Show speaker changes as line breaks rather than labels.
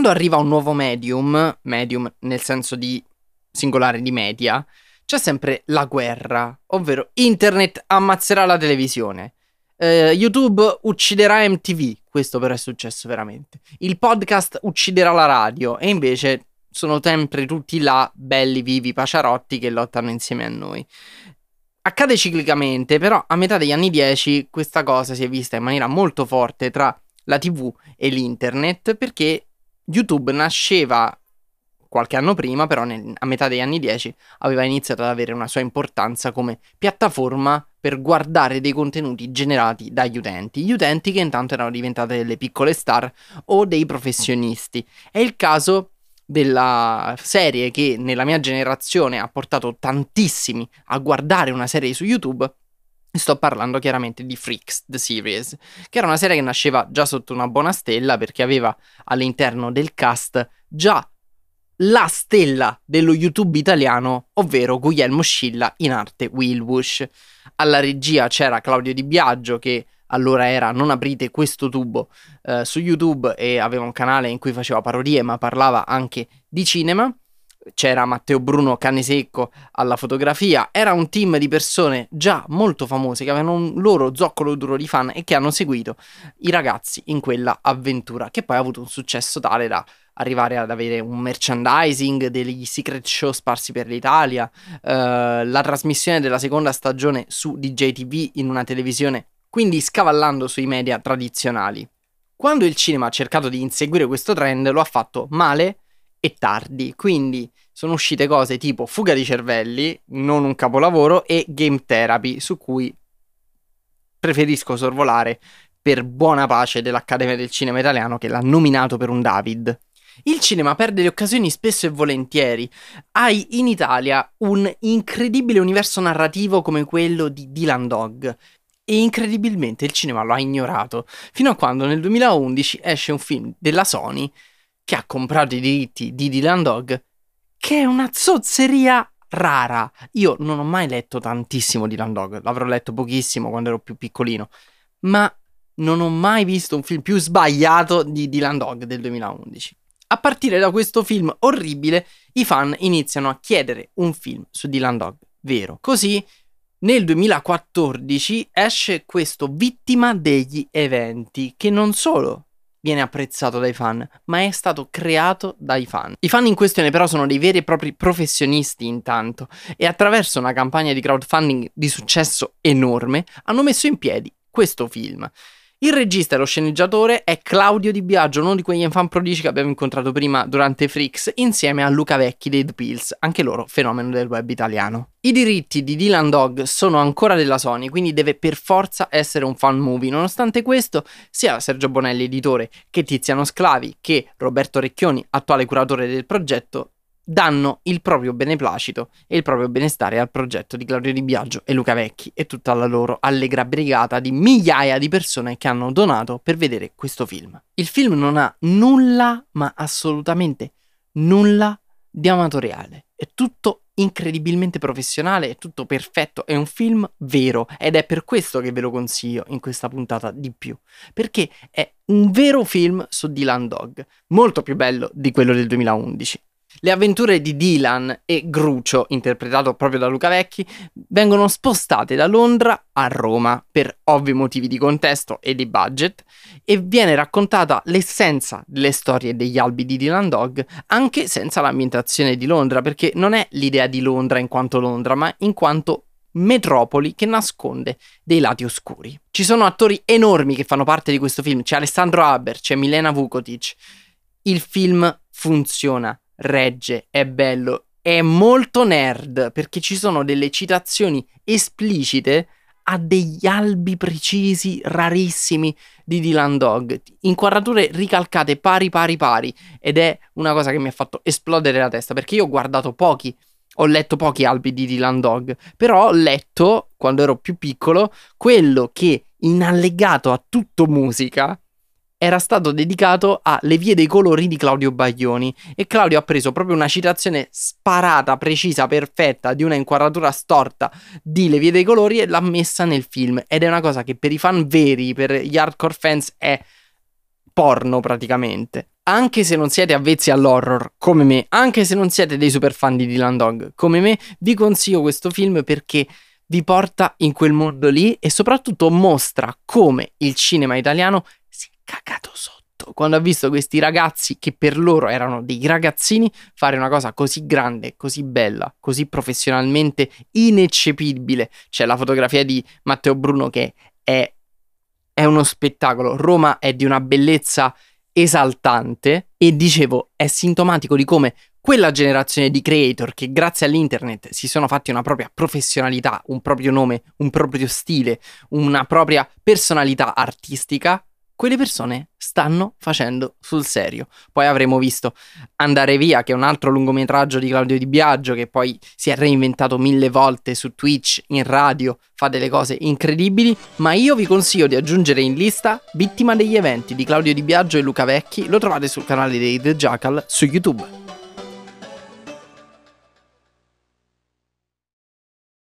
quando arriva un nuovo medium, medium nel senso di singolare di media, c'è sempre la guerra, ovvero internet ammazzerà la televisione. Uh, YouTube ucciderà MTV, questo però è successo veramente. Il podcast ucciderà la radio e invece sono sempre tutti là, belli, vivi, paciarotti che lottano insieme a noi. Accade ciclicamente, però a metà degli anni 10 questa cosa si è vista in maniera molto forte tra la TV e l'internet perché YouTube nasceva qualche anno prima, però nel, a metà degli anni 10 aveva iniziato ad avere una sua importanza come piattaforma per guardare dei contenuti generati dagli utenti, gli utenti che intanto erano diventate delle piccole star o dei professionisti. È il caso della serie che nella mia generazione ha portato tantissimi a guardare una serie su YouTube. Sto parlando chiaramente di Freaks, The Series, che era una serie che nasceva già sotto una buona stella perché aveva all'interno del cast già la stella dello YouTube italiano, ovvero Guglielmo Scilla in arte Will Bush. Alla regia c'era Claudio Di Biagio che allora era Non aprite questo tubo eh, su YouTube e aveva un canale in cui faceva parodie ma parlava anche di cinema. C'era Matteo Bruno Canesecco alla fotografia, era un team di persone già molto famose che avevano un loro zoccolo duro di fan e che hanno seguito i ragazzi in quella avventura, che poi ha avuto un successo tale da arrivare ad avere un merchandising degli secret show sparsi per l'Italia, eh, la trasmissione della seconda stagione su DJ TV in una televisione, quindi scavallando sui media tradizionali. Quando il cinema ha cercato di inseguire questo trend lo ha fatto male e tardi, quindi sono uscite cose tipo Fuga di cervelli, non un capolavoro, e Game Therapy, su cui preferisco sorvolare per buona pace dell'Accademia del Cinema Italiano che l'ha nominato per un David. Il cinema perde le occasioni spesso e volentieri. Hai in Italia un incredibile universo narrativo come quello di Dylan Dog. E incredibilmente il cinema lo ha ignorato, fino a quando nel 2011 esce un film della Sony che ha comprato i diritti di Dylan Dog, che è una zozzeria rara. Io non ho mai letto tantissimo Dylan Dog, l'avrò letto pochissimo quando ero più piccolino, ma non ho mai visto un film più sbagliato di Dylan Dog del 2011. A partire da questo film orribile, i fan iniziano a chiedere un film su Dylan Dog vero. Così nel 2014 esce questo Vittima degli eventi, che non solo viene apprezzato dai fan, ma è stato creato dai fan. I fan in questione però sono dei veri e propri professionisti intanto e attraverso una campagna di crowdfunding di successo enorme hanno messo in piedi questo film. Il regista e lo sceneggiatore è Claudio Di Biagio, uno di quegli infan prodigi che abbiamo incontrato prima durante Freaks, insieme a Luca Vecchi dei The Pills, anche loro fenomeno del web italiano. I diritti di Dylan Dog sono ancora della Sony, quindi deve per forza essere un fan movie. Nonostante questo, sia Sergio Bonelli, editore, che Tiziano Sclavi, che Roberto Recchioni, attuale curatore del progetto, danno il proprio beneplacito e il proprio benestare al progetto di Claudio Di Biagio e Luca Vecchi e tutta la loro allegra brigata di migliaia di persone che hanno donato per vedere questo film. Il film non ha nulla, ma assolutamente nulla di amatoriale. È tutto incredibilmente professionale, è tutto perfetto, è un film vero ed è per questo che ve lo consiglio in questa puntata di più, perché è un vero film su Dylan Dog, molto più bello di quello del 2011. Le avventure di Dylan e Grucio, interpretato proprio da Luca Vecchi, vengono spostate da Londra a Roma per ovvi motivi di contesto e di budget e viene raccontata l'essenza delle storie degli albi di Dylan Dog anche senza l'ambientazione di Londra, perché non è l'idea di Londra in quanto Londra, ma in quanto metropoli che nasconde dei lati oscuri. Ci sono attori enormi che fanno parte di questo film, c'è Alessandro Haber, c'è Milena Vukotic. Il film funziona regge, è bello, è molto nerd perché ci sono delle citazioni esplicite a degli albi precisi, rarissimi di Dylan Dog, inquadrature ricalcate pari pari pari ed è una cosa che mi ha fatto esplodere la testa perché io ho guardato pochi, ho letto pochi albi di Dylan Dog, però ho letto, quando ero più piccolo, quello che in allegato a tutto musica era stato dedicato a Le vie dei colori di Claudio Baglioni e Claudio ha preso proprio una citazione sparata, precisa, perfetta di una inquadratura storta di Le vie dei colori e l'ha messa nel film ed è una cosa che per i fan veri, per gli hardcore fans è porno praticamente. anche se non siete avvezzi all'horror come me, anche se non siete dei super fan di Dylan Dog come me, vi consiglio questo film perché vi porta in quel mondo lì e soprattutto mostra come il cinema italiano cagato sotto quando ha visto questi ragazzi che per loro erano dei ragazzini fare una cosa così grande, così bella, così professionalmente ineccepibile. C'è la fotografia di Matteo Bruno che è, è uno spettacolo. Roma è di una bellezza esaltante e dicevo è sintomatico di come quella generazione di creator che grazie all'internet si sono fatti una propria professionalità, un proprio nome, un proprio stile, una propria personalità artistica, quelle persone stanno facendo sul serio. Poi avremo visto Andare via, che è un altro lungometraggio di Claudio Di Biagio, che poi si è reinventato mille volte su Twitch, in radio, fa delle cose incredibili, ma io vi consiglio di aggiungere in lista Vittima degli eventi di Claudio Di Biagio e Luca Vecchi, lo trovate sul canale dei The Jackal su YouTube.